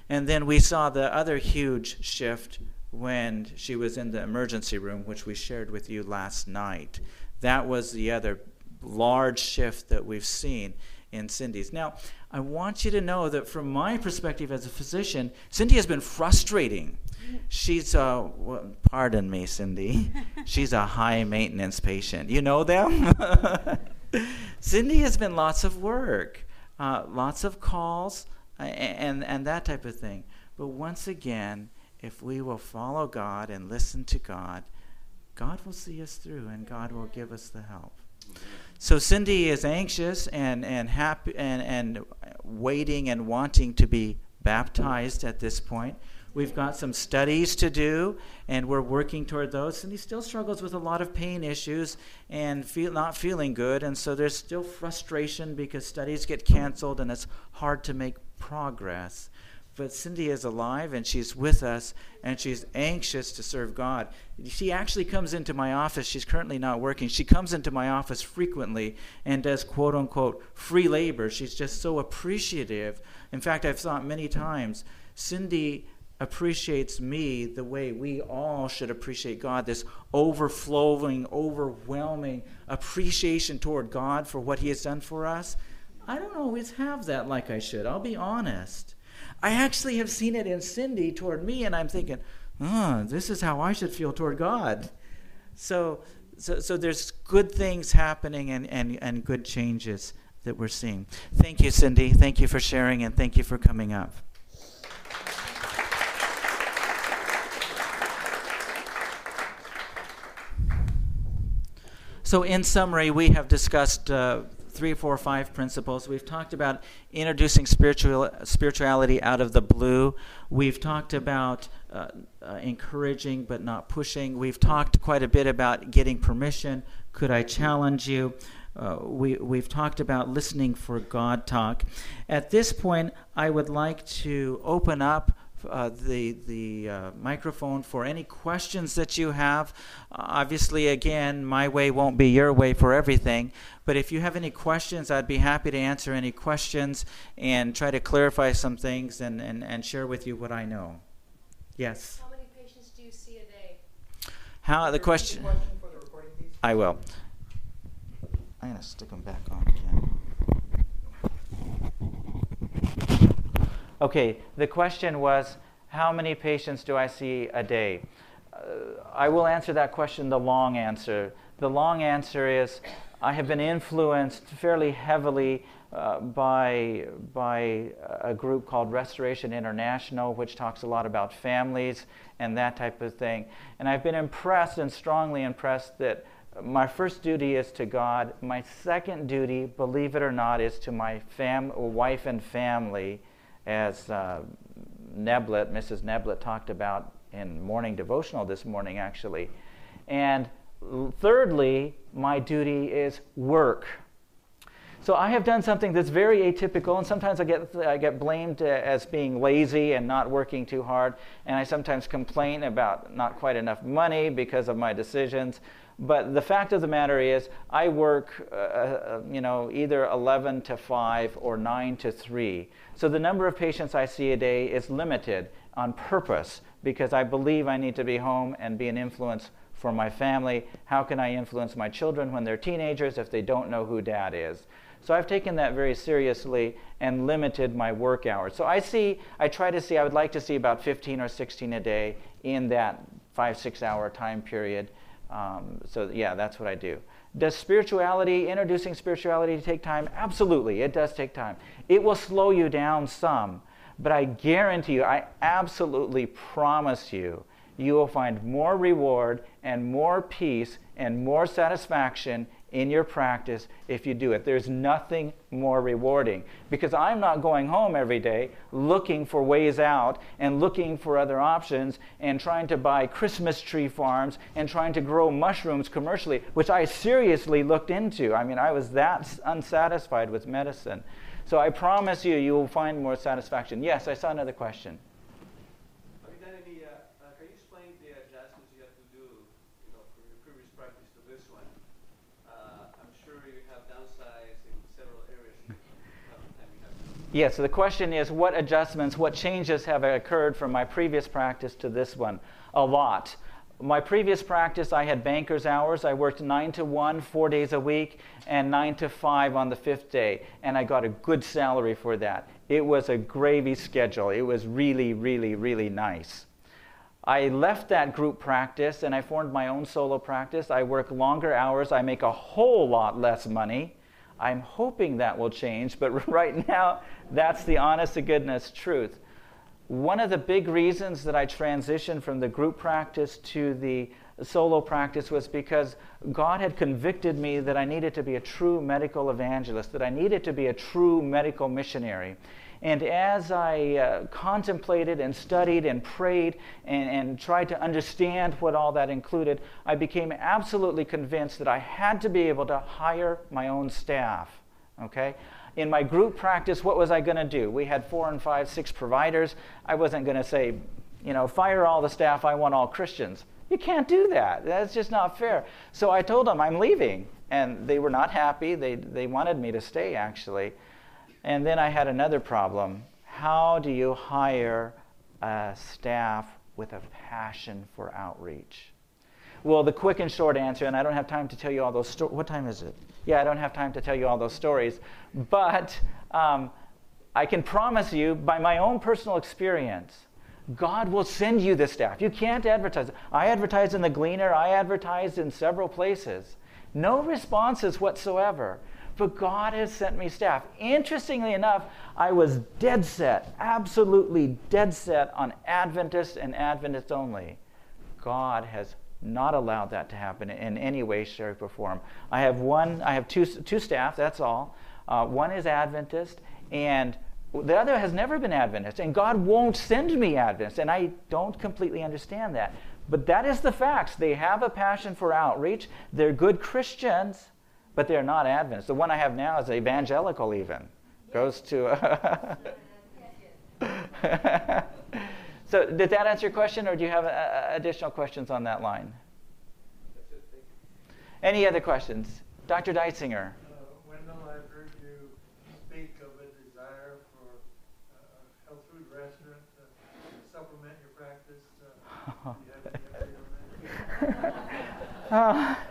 And then we saw the other huge shift when she was in the emergency room, which we shared with you last night. That was the other large shift that we've seen in Cindy's. Now, I want you to know that from my perspective as a physician, Cindy has been frustrating she's a well, pardon me, Cindy. she's a high maintenance patient. You know them. Cindy has been lots of work, uh, lots of calls, and and that type of thing. But once again, if we will follow God and listen to God, God will see us through, and God will give us the help. So Cindy is anxious and and happy and and waiting and wanting to be baptized at this point. We've got some studies to do, and we're working toward those. And he still struggles with a lot of pain issues and feel, not feeling good. And so there's still frustration because studies get canceled and it's hard to make progress. But Cindy is alive and she's with us and she's anxious to serve God. She actually comes into my office. She's currently not working. She comes into my office frequently and does quote unquote free labor. She's just so appreciative. In fact, I've thought many times, Cindy appreciates me the way we all should appreciate God this overflowing, overwhelming appreciation toward God for what He has done for us. I don't always have that like I should. I'll be honest. I actually have seen it in Cindy toward me, and I'm thinking, oh, this is how I should feel toward God. So, so, so there's good things happening and, and, and good changes that we're seeing. Thank you, Cindy. Thank you for sharing, and thank you for coming up. So, in summary, we have discussed uh, three, four, five principles. We've talked about introducing spiritual, spirituality out of the blue. We've talked about uh, uh, encouraging but not pushing. We've talked quite a bit about getting permission. Could I challenge you? Uh, we, we've talked about listening for God talk. At this point, I would like to open up uh, the the uh, microphone for any questions that you have. Uh, obviously, again, my way won't be your way for everything, but if you have any questions, I'd be happy to answer any questions and try to clarify some things and, and, and share with you what I know. Yes. How many patients do you see a day? How the question? the I will. I'm gonna stick them back on again. Okay, the question was how many patients do I see a day? Uh, I will answer that question the long answer. The long answer is I have been influenced fairly heavily uh, by, by a group called Restoration International, which talks a lot about families and that type of thing. And I've been impressed and strongly impressed that my first duty is to God. My second duty, believe it or not, is to my fam- wife and family as uh, Neblet, Mrs. Neblet talked about in morning devotional this morning, actually. And thirdly, my duty is work. So I have done something that's very atypical, and sometimes I get, I get blamed as being lazy and not working too hard, and I sometimes complain about not quite enough money because of my decisions. But the fact of the matter is, I work, uh, uh you know, either 11 to 5 or 9 to 3. So the number of patients I see a day is limited on purpose because I believe I need to be home and be an influence for my family. How can I influence my children when they're teenagers if they don't know who dad is? So I've taken that very seriously and limited my work hours. So I see, I try to see, I would like to see about 15 or 16 a day in that five, six hour time period. Um, so yeah, that's what I do. Does spirituality, introducing spirituality, take time? Absolutely, it does take time. It will slow you down some, but I guarantee you, I absolutely promise you, you will find more reward and more peace and more satisfaction in your practice if you do it. There's nothing more rewarding because I'm not going home every day looking for ways out and looking for other options and trying to buy Christmas tree farms and trying to grow mushrooms commercially, which I seriously looked into. I mean, I was that unsatisfied with medicine. So I promise you, you will find more satisfaction. Yes, I saw another question. Yeah, so the question is what adjustments, what changes have occurred from my previous practice to this one? A lot. My previous practice, I had banker's hours. I worked 9 to 1, four days a week, and 9 to 5 on the fifth day, and I got a good salary for that. It was a gravy schedule. It was really, really, really nice. I left that group practice and I formed my own solo practice. I work longer hours. I make a whole lot less money. I'm hoping that will change, but right now, that's the honest to goodness truth. One of the big reasons that I transitioned from the group practice to the solo practice was because God had convicted me that I needed to be a true medical evangelist, that I needed to be a true medical missionary. And as I uh, contemplated and studied and prayed and, and tried to understand what all that included, I became absolutely convinced that I had to be able to hire my own staff. Okay? In my group practice, what was I going to do? We had four and five, six providers. I wasn't going to say, you know, fire all the staff, I want all Christians. You can't do that. That's just not fair. So I told them I'm leaving. And they were not happy. They, they wanted me to stay, actually. And then I had another problem. How do you hire a staff with a passion for outreach? Well, the quick and short answer, and I don't have time to tell you all those stories. What time is it? Yeah, I don't have time to tell you all those stories. But um, I can promise you, by my own personal experience, God will send you the staff. You can't advertise. I advertised in the Gleaner, I advertised in several places. No responses whatsoever. But God has sent me staff. Interestingly enough, I was dead set, absolutely dead set on Adventists and Adventists only. God has not allowed that to happen in any way, shape, or form. I have one, I have two, two staff, that's all. Uh, one is Adventist, and the other has never been Adventist. And God won't send me Adventist, and I don't completely understand that. But that is the facts. They have a passion for outreach. They're good Christians, but they're not Adventists. The one I have now is evangelical, even. Goes to. So did that answer your question, or do you have uh, additional questions on that line? Any other questions? Dr. Deitzinger. Uh, Wendell, I've heard you speak of a desire for uh, a health food restaurant to supplement your practice. Uh, you have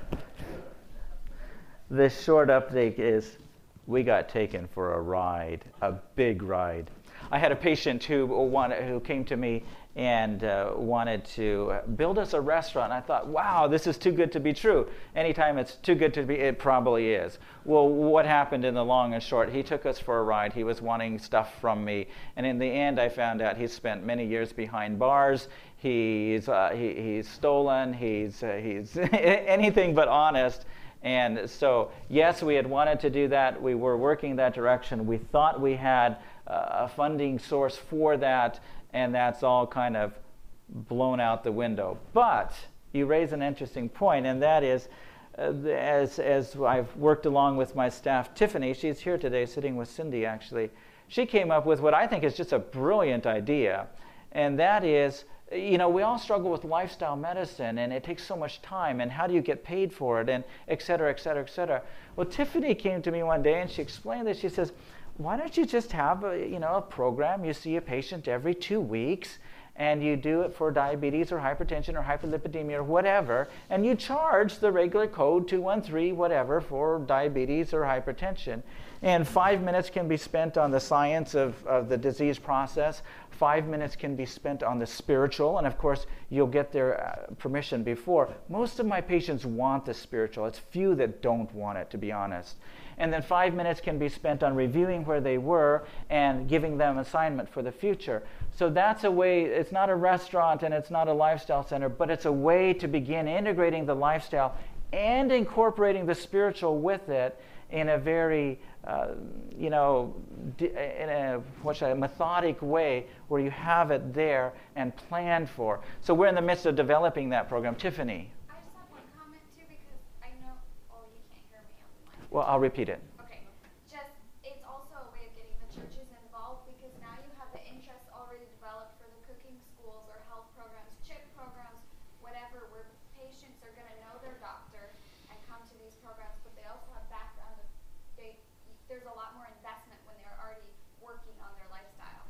the short update is we got taken for a ride, a big ride. I had a patient who wanted, who came to me and uh, wanted to build us a restaurant. I thought, wow, this is too good to be true. Anytime it's too good to be, it probably is. Well, what happened in the long and short? He took us for a ride. He was wanting stuff from me, and in the end, I found out he spent many years behind bars. He's uh, he, he's stolen. He's uh, he's anything but honest. And so, yes, we had wanted to do that. We were working that direction. We thought we had a funding source for that, and that's all kind of blown out the window. But you raise an interesting point, and that is, uh, as, as I've worked along with my staff, Tiffany, she's here today sitting with Cindy actually, she came up with what I think is just a brilliant idea, and that is, you know, we all struggle with lifestyle medicine and it takes so much time and how do you get paid for it and et cetera, et cetera, et cetera. Well, Tiffany came to me one day and she explained this. She says, why don't you just have a, you know, a program? You see a patient every two weeks and you do it for diabetes or hypertension or hyperlipidemia or whatever, and you charge the regular code 213 whatever for diabetes or hypertension. And five minutes can be spent on the science of, of the disease process. Five minutes can be spent on the spiritual, and of course, you'll get their uh, permission before. Most of my patients want the spiritual. It's few that don't want it, to be honest and then five minutes can be spent on reviewing where they were and giving them assignment for the future. So that's a way, it's not a restaurant and it's not a lifestyle center, but it's a way to begin integrating the lifestyle and incorporating the spiritual with it in a very, uh, you know, in a what should I, methodic way where you have it there and planned for. So we're in the midst of developing that program. Tiffany. Well, I'll repeat it. Okay. Just, it's also a way of getting the churches involved because now you have the interest already developed for the cooking schools or health programs, CHIP programs, whatever, where patients are going to know their doctor and come to these programs, but they also have background of, they, there's a lot more investment when they're already working on their lifestyle.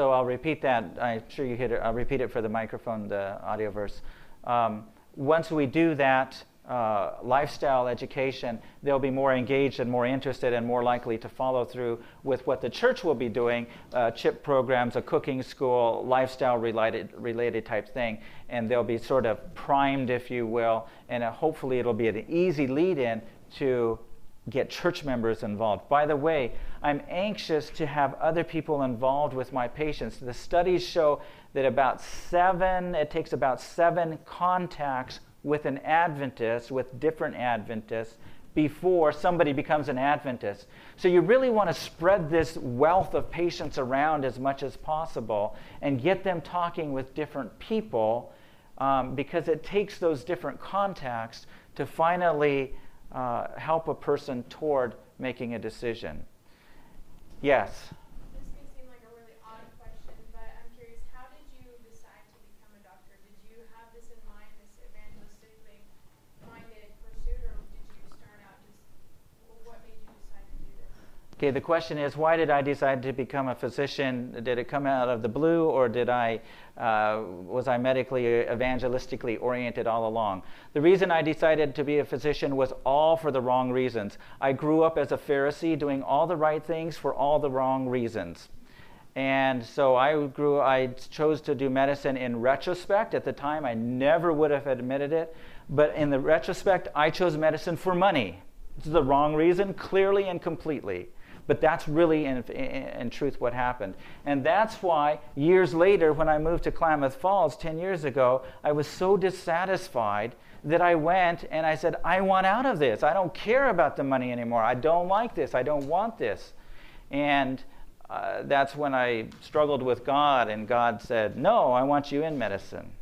So I'll repeat that. I'm sure you hit it. I'll repeat it for the microphone, the audioverse. Um, once we do that, uh, lifestyle education, they'll be more engaged and more interested and more likely to follow through with what the church will be doing uh, CHIP programs, a cooking school, lifestyle related, related type thing. And they'll be sort of primed, if you will, and uh, hopefully it'll be an easy lead in to get church members involved. By the way, I'm anxious to have other people involved with my patients. The studies show that about seven, it takes about seven contacts with an Adventist, with different Adventists, before somebody becomes an Adventist. So you really want to spread this wealth of patients around as much as possible and get them talking with different people um, because it takes those different contacts to finally uh, help a person toward making a decision. Yes? Okay, the question is why did I decide to become a physician? Did it come out of the blue or did I, uh, was I medically evangelistically oriented all along? The reason I decided to be a physician was all for the wrong reasons. I grew up as a Pharisee doing all the right things for all the wrong reasons. And so I grew, I chose to do medicine in retrospect. At the time, I never would have admitted it. But in the retrospect, I chose medicine for money. It's the wrong reason, clearly and completely. But that's really, in, in, in, truth, what happened. And that's why, years later, when I moved to Klamath Falls 10 years ago, I was so dissatisfied that I went and I said, I want out of this. I don't care about the money anymore. I don't like this. I don't want this. And uh, that's when I struggled with God, and God said, No, I want you in medicine.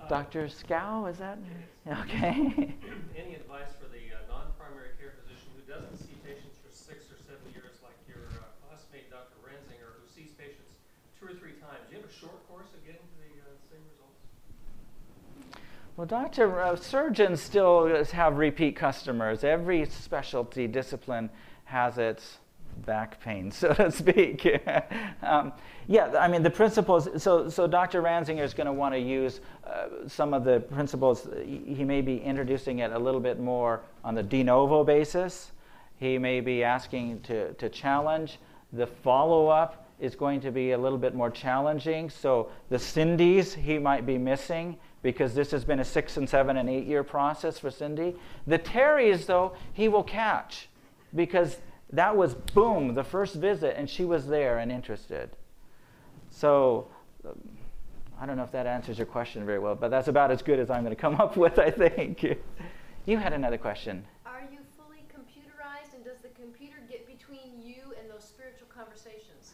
Uh, Dr. Scow, is that? Okay. Any advice for the uh, non-primary care physician who doesn't see patients for six or seven years, like your uh, classmate Dr. Renzinger, who sees patients two or three times? Do you have a short course of getting to the uh, same results? Well, doctor, uh, surgeons still have repeat customers. Every specialty discipline has its back pain, so to speak. um, yeah, I mean, the principles, so, so Dr. Ranzinger is going to want to use uh, some of the principles. He may be introducing it a little bit more on the de novo basis. He may be asking to, to challenge. The follow up is going to be a little bit more challenging. So the Cindy's he might be missing because this has been a six and seven and eight year process for Cindy. The Terry's, though, he will catch because that was boom, the first visit, and she was there and interested. So um, I don't know if that answers your question very well, but that's about as good as I'm going to come up with, I think. you had another question. Are you fully computerized, and does the computer get between you and those spiritual conversations?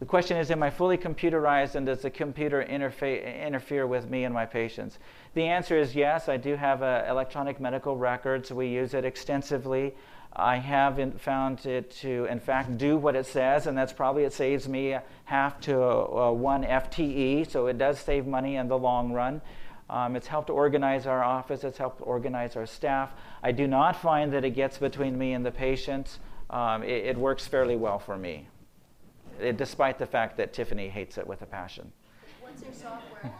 The question is Am I fully computerized, and does the computer interfere with me and my patients? The answer is yes. I do have uh, electronic medical records. We use it extensively. I have found it to, in fact, do what it says, and that's probably it saves me half to uh, one FTE, so it does save money in the long run. Um, it's helped organize our office, it's helped organize our staff. I do not find that it gets between me and the patients. Um, it, it, works fairly well for me, it, despite the fact that Tiffany hates it with a passion. What's your software?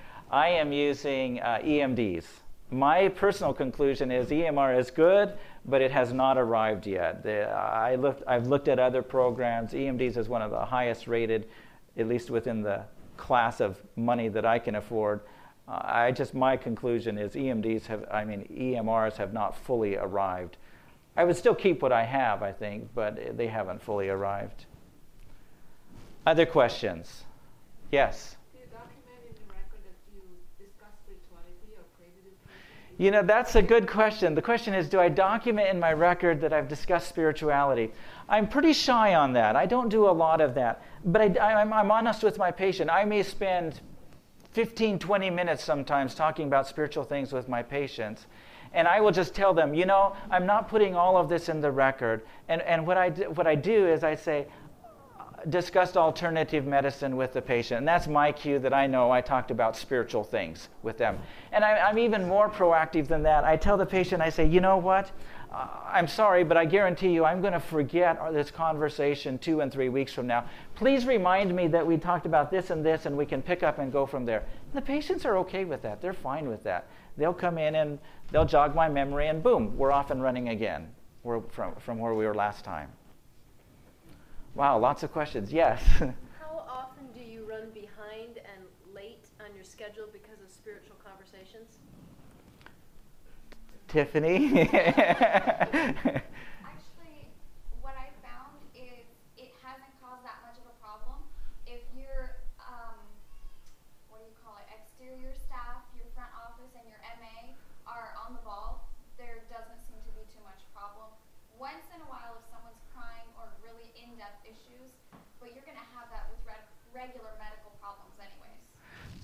I am using uh, EMDs my personal conclusion is EMR is good, but it has not arrived yet. The, I looked, I've looked at other programs. EMDs is one of the highest rated, at least within the class of money that I can afford. Uh, I just my conclusion is EMDs have, I mean EMRs have not fully arrived. I would still keep what I have, I think, but they haven't fully arrived. Other questions? Yes. You know, that's a good question. The question is Do I document in my record that I've discussed spirituality? I'm pretty shy on that. I don't do a lot of that. But I, am honest with my patient. I may spend 15, 20 minutes sometimes talking about spiritual things with my patients. And I will just tell them, you know, I'm not putting all of this in the record. And, and what, I do, what I do is I say, discussed alternative medicine with the patient. And that's my cue that I know I talked about spiritual things with them. And I, am even more proactive than that. I tell the patient, I say, you know what? Uh, I'm sorry, but I guarantee you I'm going to forget this conversation two and three weeks from now. Please remind me that we talked about this and this, and we can pick up and go from there. And the patients are okay with that. They're fine with that. They'll come in and they'll jog my memory, and boom, we're off and running again from, from where we were last time. Wow, lots of questions. Yes. How often do you run behind and late on your schedule because of spiritual conversations? Tiffany?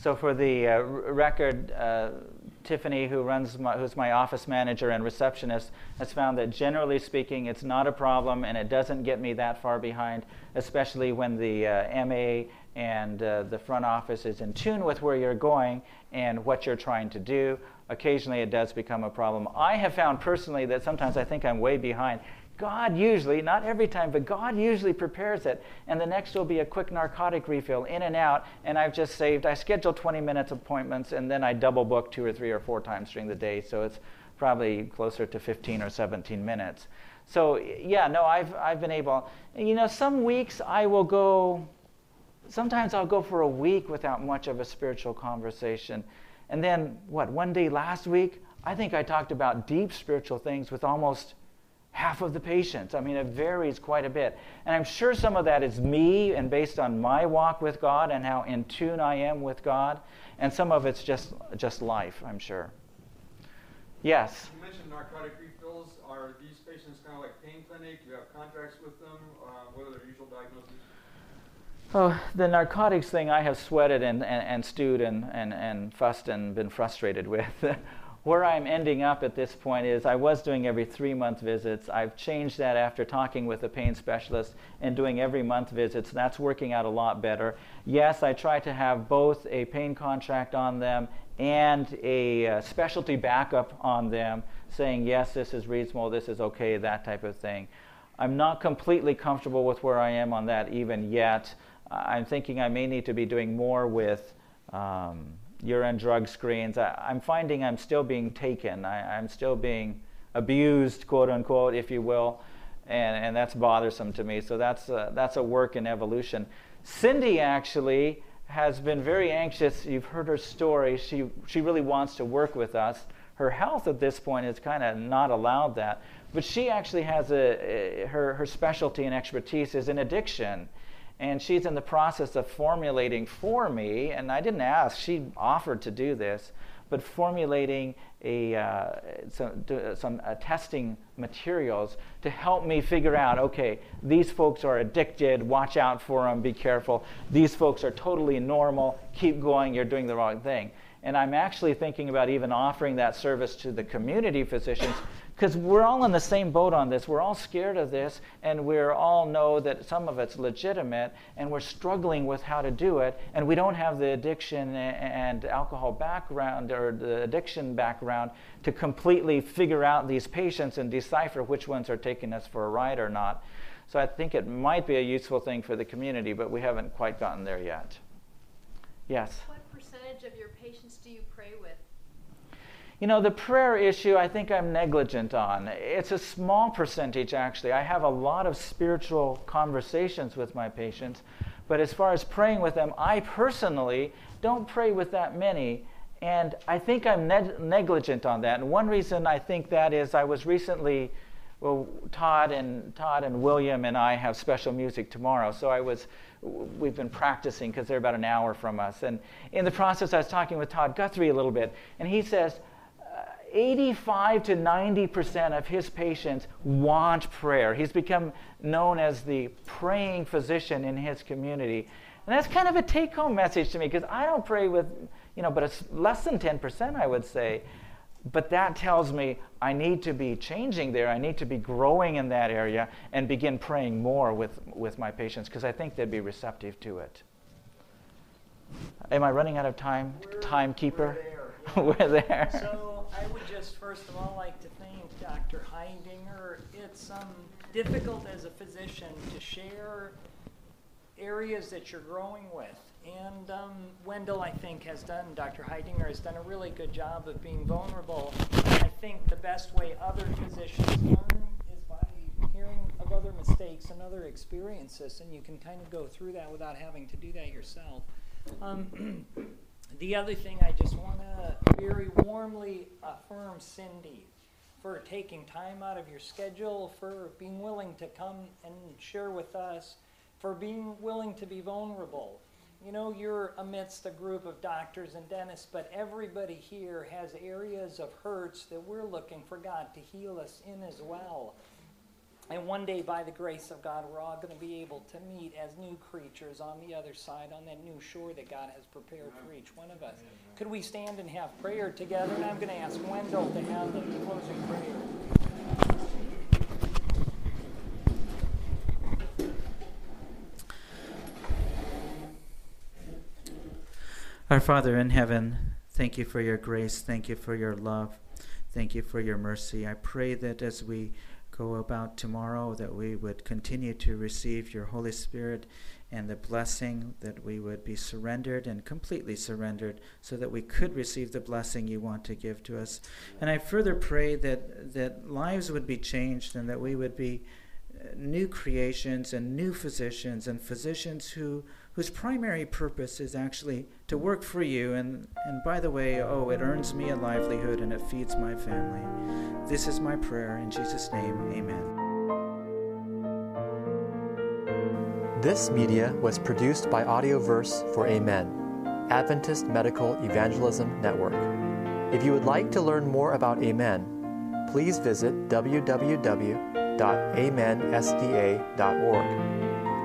So for the uh, record, uh, Tiffany, who runs my, who's my office manager and receptionist, has found that generally speaking, it's not a problem and it doesn't get me that far behind, especially when the uh, MA and uh, the front office is in tune with where you're going and what you're trying to do. Occasionally, it does become a problem. I have found personally that sometimes I think I'm way behind. God usually, not every time, but God usually prepares it. And the next will be a quick narcotic refill in and out. And I've just saved, I schedule 20 minutes appointments and then I double book two or three or four times during the day. So it's probably closer to 15 or 17 minutes. So yeah, no, I've, I've been able, you know, some weeks I will go, sometimes I'll go for a week without much of a spiritual conversation. And then, what, one day last week, I think I talked about deep spiritual things with almost half of the patients. I mean, it varies quite a bit. And I'm sure some of that is me and based on my walk with God and how in tune I am with God. And some of it's just, just life, I'm sure. Yes? You mentioned narcotic refills. Are these patients kind of like pain clinic? Do you have contracts with them? Uh, what are their usual diagnoses? Oh, the narcotics thing I have sweated and, and, and stewed and, and, and fussed and been frustrated with. where I'm ending up at this point is I was doing every three month visits. I've changed that after talking with a pain specialist and doing every month visits. That's working out a lot better. Yes, I try to have both a pain contract on them and a uh, specialty backup on them saying, yes, this is reasonable, this is okay, that type of thing. I'm not completely comfortable with where I am on that even yet. I'm thinking I may need to be doing more with. Um, urine drug screens. I, am finding I'm still being taken. I, am still being abused, quote unquote, if you will, and, and that's bothersome to me. So that's a, that's a work in evolution. Cindy actually has been very anxious. You've heard her story. She, she really wants to work with us. Her health at this point is kind of not allowed that. But she actually has a, a her, her specialty and expertise is in addiction and she's in the process of formulating for me, and I didn't ask, she offered to do this, but formulating a, uh, some, some uh, testing materials to help me figure out okay, these folks are addicted, watch out for them, be careful. These folks are totally normal, keep going, you're doing the wrong thing. And I'm actually thinking about even offering that service to the community physicians because we're all in the same boat on this. We're all scared of this, and we all know that some of it's legitimate, and we're struggling with how to do it, and we don't have the addiction and alcohol background or the addiction background to completely figure out these patients and decipher which ones are taking us for a ride or not. So I think it might be a useful thing for the community, but we haven't quite gotten there yet. Yes? What percentage of your patients do you pray with? You know, the prayer issue, I think I'm negligent on. It's a small percentage, actually. I have a lot of spiritual conversations with my patients, but as far as praying with them, I personally don't pray with that many. And I think I'm negligent on that. And one reason I think that is I was recently, well, Todd and Todd and William and I have special music tomorrow. So I was, we've been practicing because they're about an hour from us. And in the process, I was talking with Todd Guthrie a little bit, and he says, 85 to 90% of his patients want prayer. He's become known as the praying physician in his community. And that's kind of a take home message to me because I don't pray with, you know, but it's less than 10%, I would say. But that tells me I need to be changing there. I need to be growing in that area and begin praying more with, with my patients because I think they'd be receptive to it. Am I running out of time, we're, timekeeper? We're there. We're there. So I would just first of all like to thank Dr. Heidinger. It's um, difficult as a physician to share areas that you're growing with. And um, Wendell, I think, has done, Dr. Heidinger has done a really good job of being vulnerable. I think the best way other physicians learn is by hearing of other mistakes and other experiences, and you can kind of go through that without having to do that yourself. Um, The other thing I just want to very warmly affirm Cindy for taking time out of your schedule, for being willing to come and share with us, for being willing to be vulnerable. You know, you're amidst a group of doctors and dentists, but everybody here has areas of hurts that we're looking for God to heal us in as well. And one day, by the grace of God, we're all going to be able to meet as new creatures on the other side, on that new shore that God has prepared for each one of us. Could we stand and have prayer together? And I'm going to ask Wendell to have the closing prayer. Our Father in heaven, thank you for your grace. Thank you for your love. Thank you for your mercy. I pray that as we go about tomorrow, that we would continue to receive your Holy Spirit and the blessing, that we would be surrendered and completely surrendered so that we could receive the blessing you want to give to us. And I further pray that, that lives would be changed and that we would be uh, new creations and new physicians and physicians who whose primary purpose is actually to work for you and and by the way oh it earns me a livelihood and it feeds my family this is my prayer in jesus name amen This media was produced by Audioverse for Amen, Adventist Medical Evangelism Network. If you would like to learn more about Amen, please visit www.amensda.org.